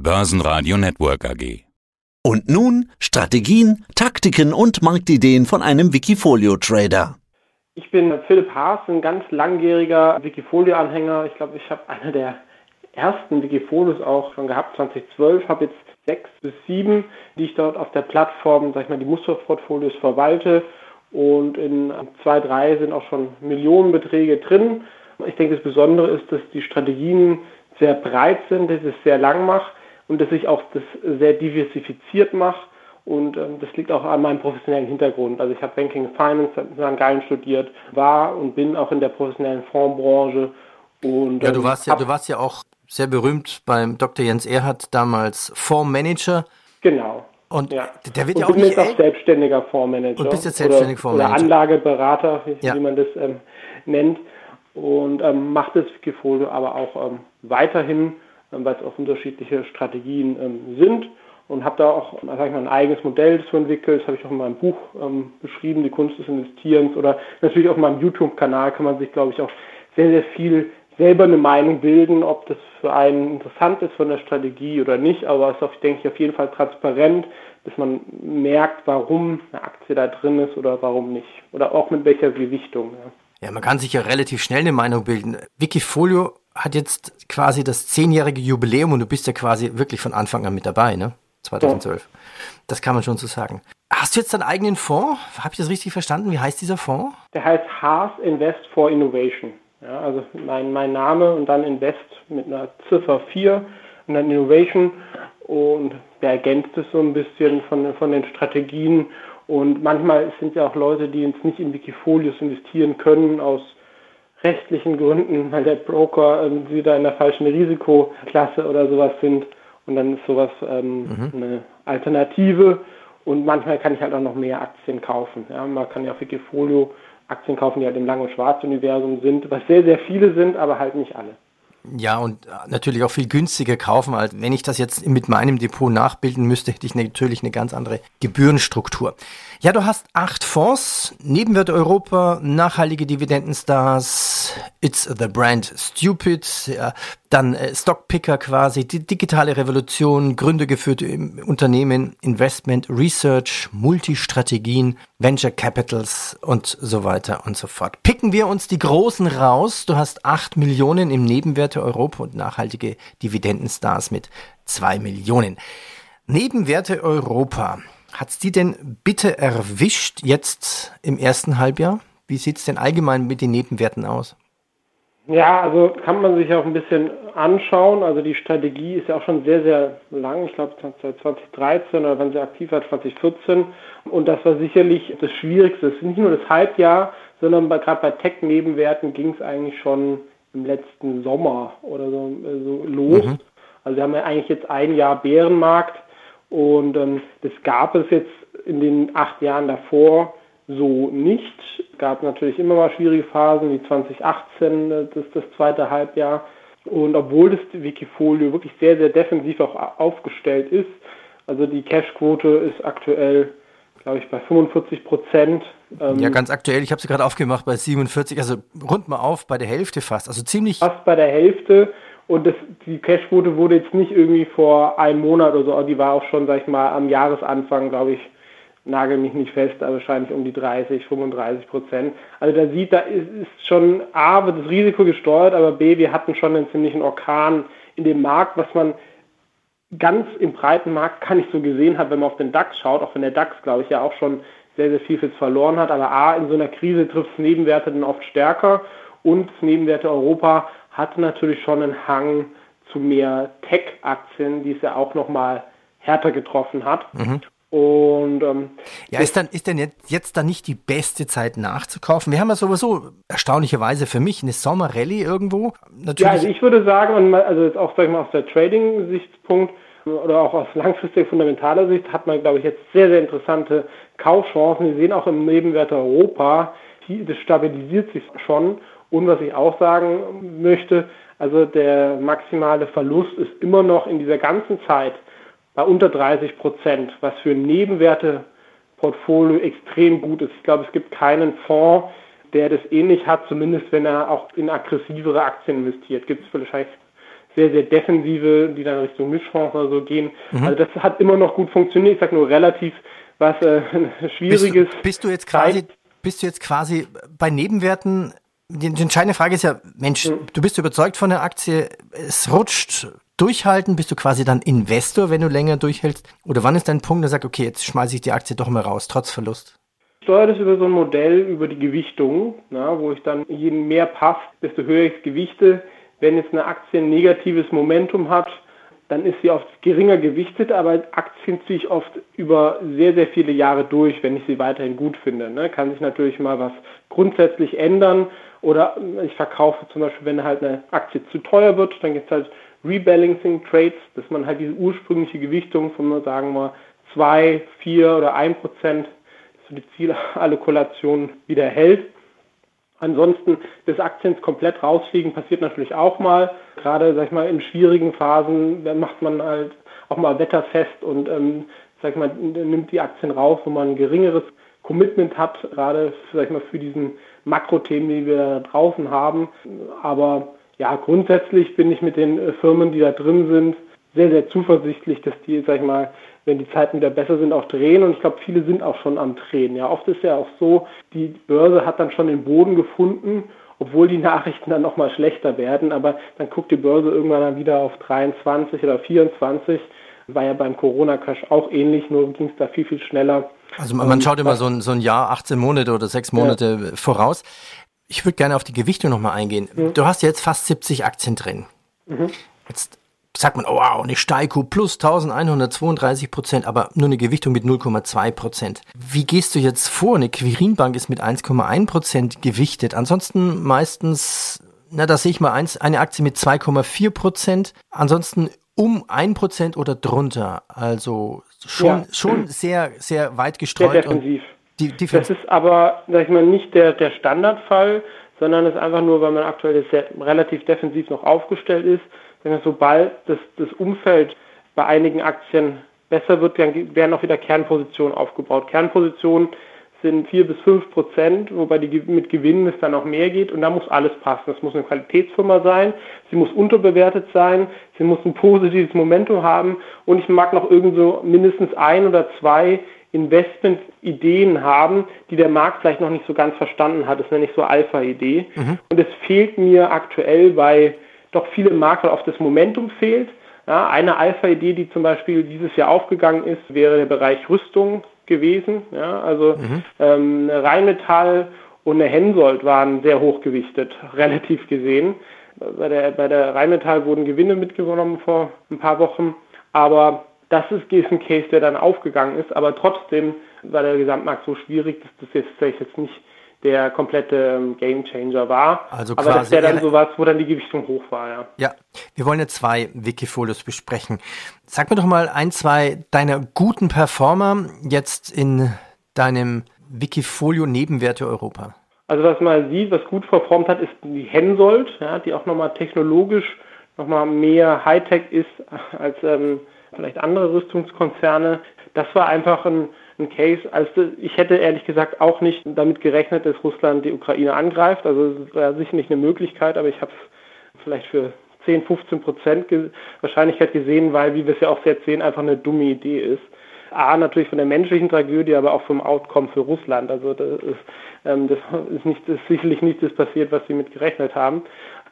Börsenradio Network AG. Und nun Strategien, Taktiken und Marktideen von einem Wikifolio-Trader. Ich bin Philipp Haas, ein ganz langjähriger Wikifolio-Anhänger. Ich glaube, ich habe eine der ersten Wikifolios auch schon gehabt, 2012, habe jetzt sechs bis sieben, die ich dort auf der Plattform, sag ich mal, die Musterportfolios verwalte. Und in zwei, drei sind auch schon Millionenbeträge drin. Ich denke, das Besondere ist, dass die Strategien sehr breit sind, dass ich es sehr lang mache und dass ich auch das sehr diversifiziert mache. Und ähm, das liegt auch an meinem professionellen Hintergrund. Also ich habe Banking Finance in St. Gallen studiert, war und bin auch in der professionellen Fondsbranche. Und, ja, du ähm, warst ja, du warst ja auch sehr berühmt beim Dr. Jens Erhardt, damals Fondsmanager. Genau. Und ja. der wird und ja auch bin nicht jetzt auch selbstständiger Fondsmanager. Und bist jetzt selbstständig Fondsmanager. Oder Anlageberater, wie, ja. wie man das ähm, nennt. Und ähm, macht das Wikifolio aber auch ähm, weiterhin weil es auch unterschiedliche Strategien ähm, sind und habe da auch sag ich mal, ein eigenes Modell zu entwickelt. Das habe ich auch in meinem Buch ähm, beschrieben, die Kunst des Investierens oder natürlich auf meinem YouTube-Kanal kann man sich, glaube ich, auch sehr, sehr viel selber eine Meinung bilden, ob das für einen interessant ist von der Strategie oder nicht, aber es ist, auf, denke ich, auf jeden Fall transparent, dass man merkt, warum eine Aktie da drin ist oder warum nicht. Oder auch mit welcher Gewichtung. Ja, ja man kann sich ja relativ schnell eine Meinung bilden. Wikifolio hat jetzt quasi das zehnjährige Jubiläum und du bist ja quasi wirklich von Anfang an mit dabei, ne? 2012. Ja. Das kann man schon so sagen. Hast du jetzt deinen eigenen Fonds? Habe ich das richtig verstanden? Wie heißt dieser Fonds? Der heißt Haas Invest for Innovation. Ja, also mein, mein Name und dann Invest mit einer Ziffer 4 und dann Innovation und der ergänzt es so ein bisschen von, von den Strategien und manchmal sind ja auch Leute, die jetzt nicht in Wikifolios investieren können aus rechtlichen Gründen, weil der Broker ähm, wieder in der falschen Risikoklasse oder sowas sind. Und dann ist sowas ähm, mhm. eine Alternative. Und manchmal kann ich halt auch noch mehr Aktien kaufen. Ja, man kann ja auf Wikifolio Aktien kaufen, die halt im Lang- und Schwarz-Universum sind, was sehr, sehr viele sind, aber halt nicht alle. Ja, und äh, natürlich auch viel günstiger kaufen, als wenn ich das jetzt mit meinem Depot nachbilden müsste, hätte ich natürlich eine ganz andere Gebührenstruktur. Ja, du hast acht Fonds, Nebenwert Europa, nachhaltige Dividendenstars, It's the Brand Stupid, ja, dann äh, Stockpicker quasi, die digitale Revolution, gründergeführte Unternehmen, Investment, Research, Multistrategien, Venture Capitals und so weiter und so fort. Picken wir uns die großen raus. Du hast acht Millionen im Nebenwerte Europa und nachhaltige Dividendenstars mit zwei Millionen. Nebenwerte Europa. Hat's die denn bitte erwischt jetzt im ersten Halbjahr? Wie sieht's denn allgemein mit den Nebenwerten aus? Ja, also kann man sich auch ein bisschen anschauen. Also die Strategie ist ja auch schon sehr, sehr lang. Ich glaube seit 2013 oder wenn sie aktiv war 2014. Und das war sicherlich das Schwierigste. Es ist nicht nur das Halbjahr, sondern gerade bei Tech-Nebenwerten ging es eigentlich schon im letzten Sommer oder so, äh, so los. Mhm. Also wir haben ja eigentlich jetzt ein Jahr Bärenmarkt und ähm, das gab es jetzt in den acht Jahren davor so nicht. Es gab natürlich immer mal schwierige Phasen, wie 2018, äh, das, das zweite Halbjahr. Und obwohl das Wikifolio wirklich sehr, sehr defensiv auch aufgestellt ist, also die Cashquote ist aktuell, glaube ich, bei 45 Prozent. Ähm, ja, ganz aktuell, ich habe sie gerade aufgemacht bei 47, also rund mal auf bei der Hälfte fast, also ziemlich. Fast bei der Hälfte. Und das, die Cashquote wurde jetzt nicht irgendwie vor einem Monat oder so, die war auch schon, sag ich mal, am Jahresanfang, glaube ich, nagel mich nicht fest, aber wahrscheinlich um die 30, 35 Prozent. Also da sieht, da ist, schon A, wird das Risiko gesteuert, aber B, wir hatten schon einen ziemlichen Orkan in dem Markt, was man ganz im breiten Markt gar nicht so gesehen hat, wenn man auf den DAX schaut, auch wenn der DAX, glaube ich, ja auch schon sehr, sehr viel verloren hat. Aber A, in so einer Krise trifft es Nebenwerte dann oft stärker und das Nebenwerte Europa hatte natürlich schon einen Hang zu mehr Tech-Aktien, die es ja auch nochmal härter getroffen hat. Mhm. Und ähm, ja, ist dann ist denn jetzt, jetzt dann nicht die beste Zeit nachzukaufen? Wir haben ja sowieso erstaunlicherweise für mich eine Sommerrallye irgendwo. Natürlich. Ja, also ich würde sagen, also jetzt auch sag ich mal aus der Trading-Sichtspunkt oder auch aus langfristig fundamentaler Sicht hat man, glaube ich, jetzt sehr, sehr interessante Kaufchancen. Wir sehen auch im Nebenwert Europa, das stabilisiert sich schon und was ich auch sagen möchte, also der maximale Verlust ist immer noch in dieser ganzen Zeit bei unter 30 Prozent, was für ein Nebenwerteportfolio extrem gut ist. Ich glaube, es gibt keinen Fonds, der das ähnlich hat, zumindest wenn er auch in aggressivere Aktien investiert. Gibt es vielleicht sehr, sehr defensive, die dann Richtung Mischfonds oder so gehen. Mhm. Also das hat immer noch gut funktioniert. Ich sage nur relativ was äh, schwieriges. Bist, bist, du jetzt quasi, bist du jetzt quasi bei Nebenwerten? Die, entscheidende Frage ist ja, Mensch, mhm. du bist überzeugt von der Aktie, es rutscht, durchhalten? Bist du quasi dann Investor, wenn du länger durchhältst? Oder wann ist dein Punkt, der sagt, okay, jetzt schmeiße ich die Aktie doch mal raus, trotz Verlust? Ich steuere das über so ein Modell, über die Gewichtung, na, wo ich dann, je mehr passt, desto höher ich gewichte. Wenn jetzt eine Aktie ein negatives Momentum hat, dann ist sie oft geringer gewichtet, aber Aktien ziehe ich oft über sehr, sehr viele Jahre durch, wenn ich sie weiterhin gut finde. Ne? Kann sich natürlich mal was grundsätzlich ändern oder ich verkaufe zum Beispiel, wenn halt eine Aktie zu teuer wird, dann gibt es halt Rebalancing Trades, dass man halt diese ursprüngliche Gewichtung von, sagen wir, 2, 4 oder 1 Prozent, so die Zielallokation wieder hält. Ansonsten, bis Aktien komplett rausfliegen, passiert natürlich auch mal. Gerade, sag ich mal, in schwierigen Phasen macht man halt auch mal wetterfest und, ähm, sag ich mal, nimmt die Aktien raus, wo man ein geringeres Commitment hat, gerade, sag ich mal, für diesen Makrothemen, die wir da draußen haben. Aber ja, grundsätzlich bin ich mit den äh, Firmen, die da drin sind, sehr, sehr zuversichtlich, dass die, sag ich mal, wenn die Zeiten wieder besser sind, auch drehen. Und ich glaube, viele sind auch schon am Drehen. Ja, oft ist ja auch so, die Börse hat dann schon den Boden gefunden, obwohl die Nachrichten dann nochmal schlechter werden. Aber dann guckt die Börse irgendwann dann wieder auf 23 oder 24. War ja beim Corona-Crash auch ähnlich, nur ging es da viel, viel schneller. Also man, man schaut immer so ein, so ein Jahr, 18 Monate oder sechs Monate ja. voraus. Ich würde gerne auf die Gewichtung nochmal eingehen. Mhm. Du hast jetzt fast 70 Aktien drin. Mhm. Jetzt sagt man, oh wow, eine Steiko plus 1132 Prozent, aber nur eine Gewichtung mit 0,2 Prozent. Wie gehst du jetzt vor? Eine Quirinbank ist mit 1,1 Prozent gewichtet. Ansonsten meistens, na, da sehe ich mal eins, eine Aktie mit 2,4 Prozent. Ansonsten um 1 Prozent oder drunter. Also schon, ja. schon sehr, sehr weit gestreut. Sehr defensiv. Die, die das ist aber, sag ich mal, nicht der, der Standardfall, sondern es ist einfach nur, weil man aktuell sehr, relativ defensiv noch aufgestellt ist. Denn sobald das, das Umfeld bei einigen Aktien besser wird, dann werden auch wieder Kernpositionen aufgebaut. Kernpositionen sind 4 bis 5 Prozent, wobei die mit Gewinnen es dann auch mehr geht und da muss alles passen. Das muss eine Qualitätsfirma sein, sie muss unterbewertet sein, sie muss ein positives Momentum haben und ich mag noch irgendwo mindestens ein oder zwei Investmentideen haben, die der Markt vielleicht noch nicht so ganz verstanden hat. Das nenne ich so Alpha-Idee. Mhm. Und es fehlt mir aktuell, weil doch viele Markt oft das Momentum fehlt. Ja, eine Alpha-Idee, die zum Beispiel dieses Jahr aufgegangen ist, wäre der Bereich Rüstung gewesen. Ja, also mhm. ähm, Rheinmetall und eine Hensoldt waren sehr hochgewichtet, relativ gesehen. Bei der, bei der Rheinmetall wurden Gewinne mitgenommen vor ein paar Wochen, aber das ist, ein Case, der dann aufgegangen ist, aber trotzdem war der Gesamtmarkt so schwierig, dass das jetzt, jetzt nicht der komplette ähm, Gamechanger war. Also aber das wäre dann sowas, wo dann die Gewichtung hoch war, ja. Ja, wir wollen ja zwei Wikifolios besprechen. Sag mir doch mal ein, zwei deiner guten Performer jetzt in deinem Wikifolio Nebenwerte Europa. Also was man sieht, was gut performt hat, ist die Hensoldt, ja, die auch nochmal technologisch nochmal mehr Hightech ist als ähm, vielleicht andere Rüstungskonzerne. Das war einfach ein, ein Case, als ich hätte ehrlich gesagt auch nicht damit gerechnet, dass Russland die Ukraine angreift. Also es war sicherlich eine Möglichkeit, aber ich habe es vielleicht für 10, 15 Prozent Wahrscheinlichkeit gesehen, weil, wie wir es ja auch jetzt sehen, einfach eine dumme Idee ist. A, natürlich von der menschlichen Tragödie, aber auch vom Outcome für Russland. Also das ist, ähm, das ist, nicht, das ist sicherlich nicht das passiert, was sie mit gerechnet haben.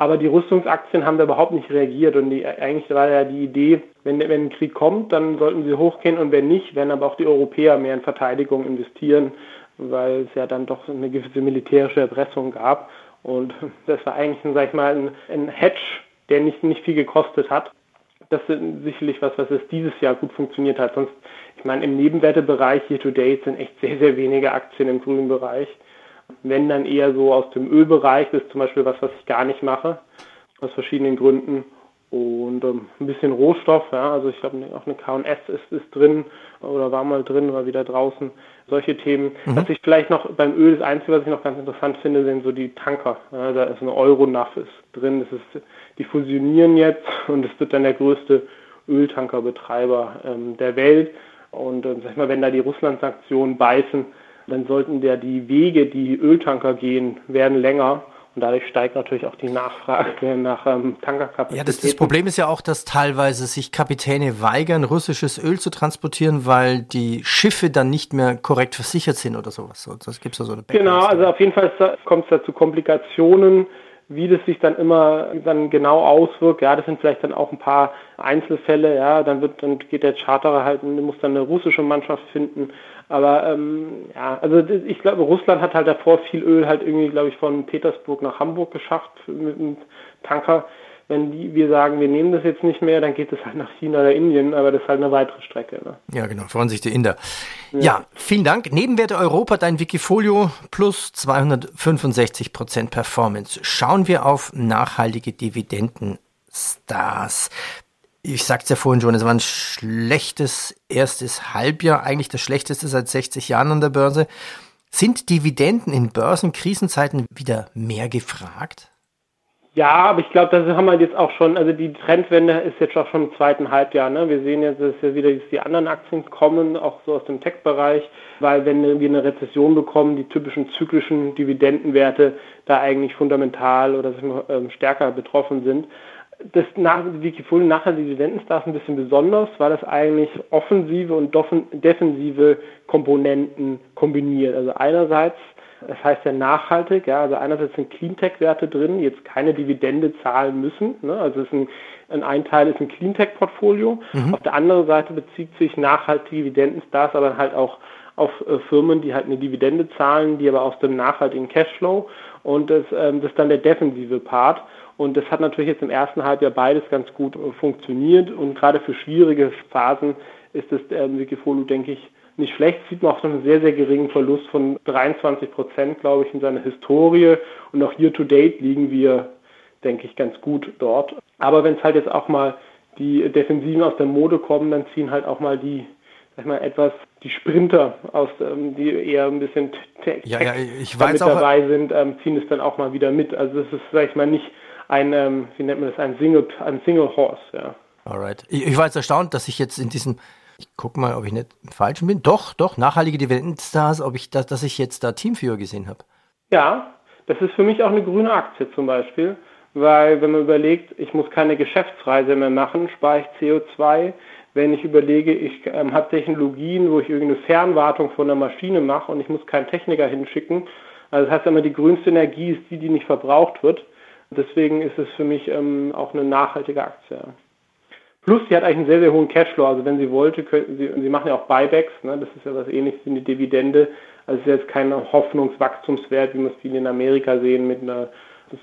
Aber die Rüstungsaktien haben da überhaupt nicht reagiert und die, eigentlich war ja die Idee, wenn, wenn ein Krieg kommt, dann sollten sie hochgehen und wenn nicht, werden aber auch die Europäer mehr in Verteidigung investieren, weil es ja dann doch eine gewisse militärische Erpressung gab. Und das war eigentlich, sag ich mal, ein, ein Hedge, der nicht, nicht viel gekostet hat. Das ist sicherlich was, was es dieses Jahr gut funktioniert hat. Sonst, ich meine, im Nebenwertebereich hier to date sind echt sehr, sehr wenige Aktien im grünen Bereich. Wenn dann eher so aus dem Ölbereich, das ist zum Beispiel was, was ich gar nicht mache, aus verschiedenen Gründen. Und ähm, ein bisschen Rohstoff, ja, also ich glaube auch eine K&S ist, ist drin oder war mal drin, war wieder draußen. Solche Themen. Mhm. Was ich vielleicht noch beim Öl, das Einzige, was ich noch ganz interessant finde, sind so die Tanker. Ja, da ist eine Euronav ist drin, das ist, die fusionieren jetzt und es wird dann der größte Öltankerbetreiber ähm, der Welt. Und ähm, sag ich mal, wenn da die Russland-Sanktionen beißen, dann sollten ja die Wege, die Öltanker gehen, werden länger. Und dadurch steigt natürlich auch die Nachfrage nach ähm, Tankerkapazität. Ja, das, das, Problem ist ja auch, dass teilweise sich Kapitäne weigern, russisches Öl zu transportieren, weil die Schiffe dann nicht mehr korrekt versichert sind oder sowas. Das gibt's ja so eine Genau, also auf jeden Fall kommt es da zu Komplikationen wie das sich dann immer dann genau auswirkt, ja, das sind vielleicht dann auch ein paar Einzelfälle, ja, dann wird, dann geht der Charterer halt und muss dann eine russische Mannschaft finden. Aber ähm, ja, also ich glaube, Russland hat halt davor viel Öl halt irgendwie, glaube ich, von Petersburg nach Hamburg geschafft mit einem Tanker wenn die, wir sagen, wir nehmen das jetzt nicht mehr, dann geht es halt nach China oder Indien, aber das ist halt eine weitere Strecke. Ne? Ja, genau, freuen sich die Inder. Ja. ja, vielen Dank. Nebenwerte Europa, dein Wikifolio plus 265 Prozent Performance. Schauen wir auf nachhaltige Dividendenstars. Ich sag's ja vorhin schon, es war ein schlechtes erstes Halbjahr, eigentlich das schlechteste seit 60 Jahren an der Börse. Sind Dividenden in Börsenkrisenzeiten wieder mehr gefragt? Ja, aber ich glaube, das haben wir jetzt auch schon, also die Trendwende ist jetzt auch schon im zweiten Halbjahr. Ne? Wir sehen jetzt, dass ja wieder die anderen Aktien kommen, auch so aus dem Tech-Bereich, weil wenn wir eine Rezession bekommen, die typischen zyklischen Dividendenwerte da eigentlich fundamental oder ähm, stärker betroffen sind. Das nach, Wikifolio nachher Dividendenstars ein bisschen besonders, weil das eigentlich offensive und defensive Komponenten kombiniert. Also einerseits das heißt ja nachhaltig, ja, also einerseits sind Cleantech-Werte drin, jetzt keine Dividende zahlen müssen. Ne? Also ist ein, ein Teil ist ein Cleantech-Portfolio. Mhm. Auf der anderen Seite bezieht sich nachhaltige Dividendenstars aber halt auch auf äh, Firmen, die halt eine Dividende zahlen, die aber aus dem nachhaltigen Cashflow und das, ähm, das ist dann der defensive Part. Und das hat natürlich jetzt im ersten Halbjahr beides ganz gut äh, funktioniert und gerade für schwierige Phasen ist das ähm, Wikifolio, denke ich, nicht schlecht. Sieht man auch so einen sehr, sehr geringen Verlust von 23 Prozent, glaube ich, in seiner Historie. Und auch year to date liegen wir, denke ich, ganz gut dort. Aber wenn es halt jetzt auch mal die Defensiven aus der Mode kommen, dann ziehen halt auch mal die, sag mal, etwas die Sprinter aus, ähm, die eher ein bisschen Tech ja, ja, damit dabei sind, ähm, ziehen es dann auch mal wieder mit. Also es ist, sag ich mal, nicht ein, ähm, wie nennt man das, ein Single, ein Single Horse, ja. Alright. Ich, ich war jetzt erstaunt, dass ich jetzt in diesem ich gucke mal, ob ich nicht im Falschen bin. Doch, doch, nachhaltige Dividendenstars, ob ich da, dass ich jetzt da Teamführer gesehen habe. Ja, das ist für mich auch eine grüne Aktie zum Beispiel, weil wenn man überlegt, ich muss keine Geschäftsreise mehr machen, spare ich CO2. Wenn ich überlege, ich ähm, habe Technologien, wo ich irgendeine Fernwartung von der Maschine mache und ich muss keinen Techniker hinschicken. Also das heißt immer, die grünste Energie ist die, die nicht verbraucht wird. Deswegen ist es für mich ähm, auch eine nachhaltige Aktie. Plus, sie hat eigentlich einen sehr, sehr hohen Cashflow. Also wenn sie wollte, könnten sie, sie machen ja auch Buybacks, ne? das ist ja was ähnliches wie eine Dividende. Also es ist jetzt kein Hoffnungswachstumswert, wie wir es viele in Amerika sehen, mit einer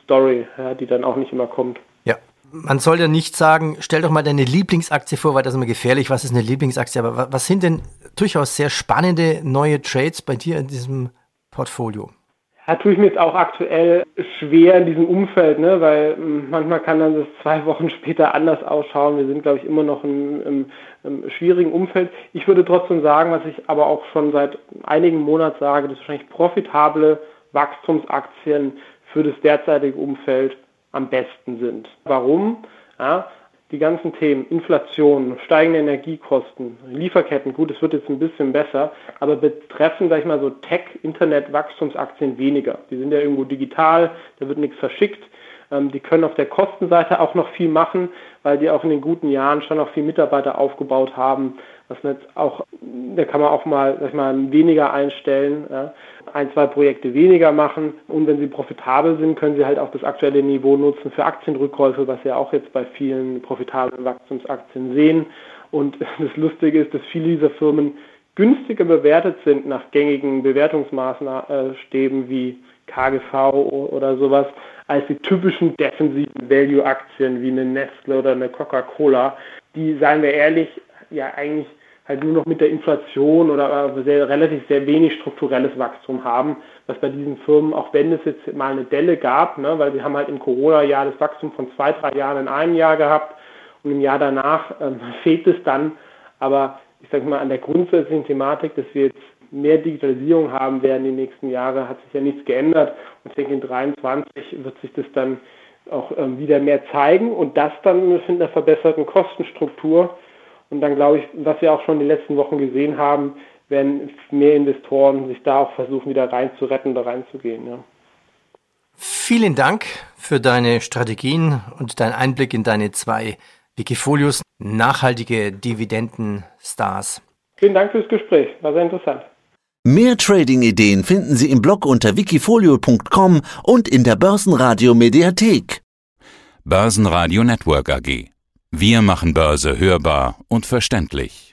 Story, ja, die dann auch nicht immer kommt. Ja. Man soll ja nicht sagen, stell doch mal deine Lieblingsaktie vor, weil das ist immer gefährlich. Was ist eine Lieblingsaktie? Aber was sind denn durchaus sehr spannende neue Trades bei dir in diesem Portfolio? Ja, tue ich mir jetzt auch aktuell schwer in diesem Umfeld, ne? weil hm, manchmal kann dann das zwei Wochen später anders ausschauen. Wir sind, glaube ich, immer noch im, im, im, schwierigen Umfeld. Ich würde trotzdem sagen, was ich aber auch schon seit einigen Monaten sage, dass wahrscheinlich profitable Wachstumsaktien für das derzeitige Umfeld am besten sind. Warum? Ja, die ganzen Themen, Inflation, steigende Energiekosten, Lieferketten, gut, es wird jetzt ein bisschen besser, aber betreffen, sag ich mal, so Tech, Internet, Wachstumsaktien weniger. Die sind ja irgendwo digital, da wird nichts verschickt. Ähm, die können auf der Kostenseite auch noch viel machen, weil die auch in den guten Jahren schon noch viel Mitarbeiter aufgebaut haben was man jetzt auch, da kann man auch mal, sag ich mal, weniger einstellen, ja, ein, zwei Projekte weniger machen und wenn sie profitabel sind, können sie halt auch das aktuelle Niveau nutzen für Aktienrückkäufe, was wir auch jetzt bei vielen profitablen Wachstumsaktien sehen. Und das Lustige ist, dass viele dieser Firmen günstiger bewertet sind nach gängigen Bewertungsmaßstäben wie KGV oder sowas, als die typischen defensiven Value-Aktien wie eine Nestle oder eine Coca-Cola, die, seien wir ehrlich, ja eigentlich halt nur noch mit der Inflation oder sehr, relativ sehr wenig strukturelles Wachstum haben, was bei diesen Firmen, auch wenn es jetzt mal eine Delle gab, ne, weil sie haben halt im Corona-Jahr das Wachstum von zwei, drei Jahren in einem Jahr gehabt und im Jahr danach ähm, fehlt es dann, aber ich sage mal an der grundsätzlichen Thematik, dass wir jetzt mehr Digitalisierung haben werden die nächsten Jahre, hat sich ja nichts geändert. Und ich denke in 2023 wird sich das dann auch ähm, wieder mehr zeigen. Und das dann mit einer verbesserten Kostenstruktur und dann glaube ich, was wir auch schon die letzten Wochen gesehen haben, werden mehr Investoren sich da auch versuchen, wieder reinzuretten oder reinzugehen. Ja. vielen Dank für deine Strategien und deinen Einblick in deine zwei Wikifolios, nachhaltige Dividendenstars. Vielen Dank fürs Gespräch, war sehr interessant. Mehr Trading-Ideen finden Sie im Blog unter wikifolio.com und in der Börsenradio Mediathek. Börsenradio Network AG. Wir machen Börse hörbar und verständlich.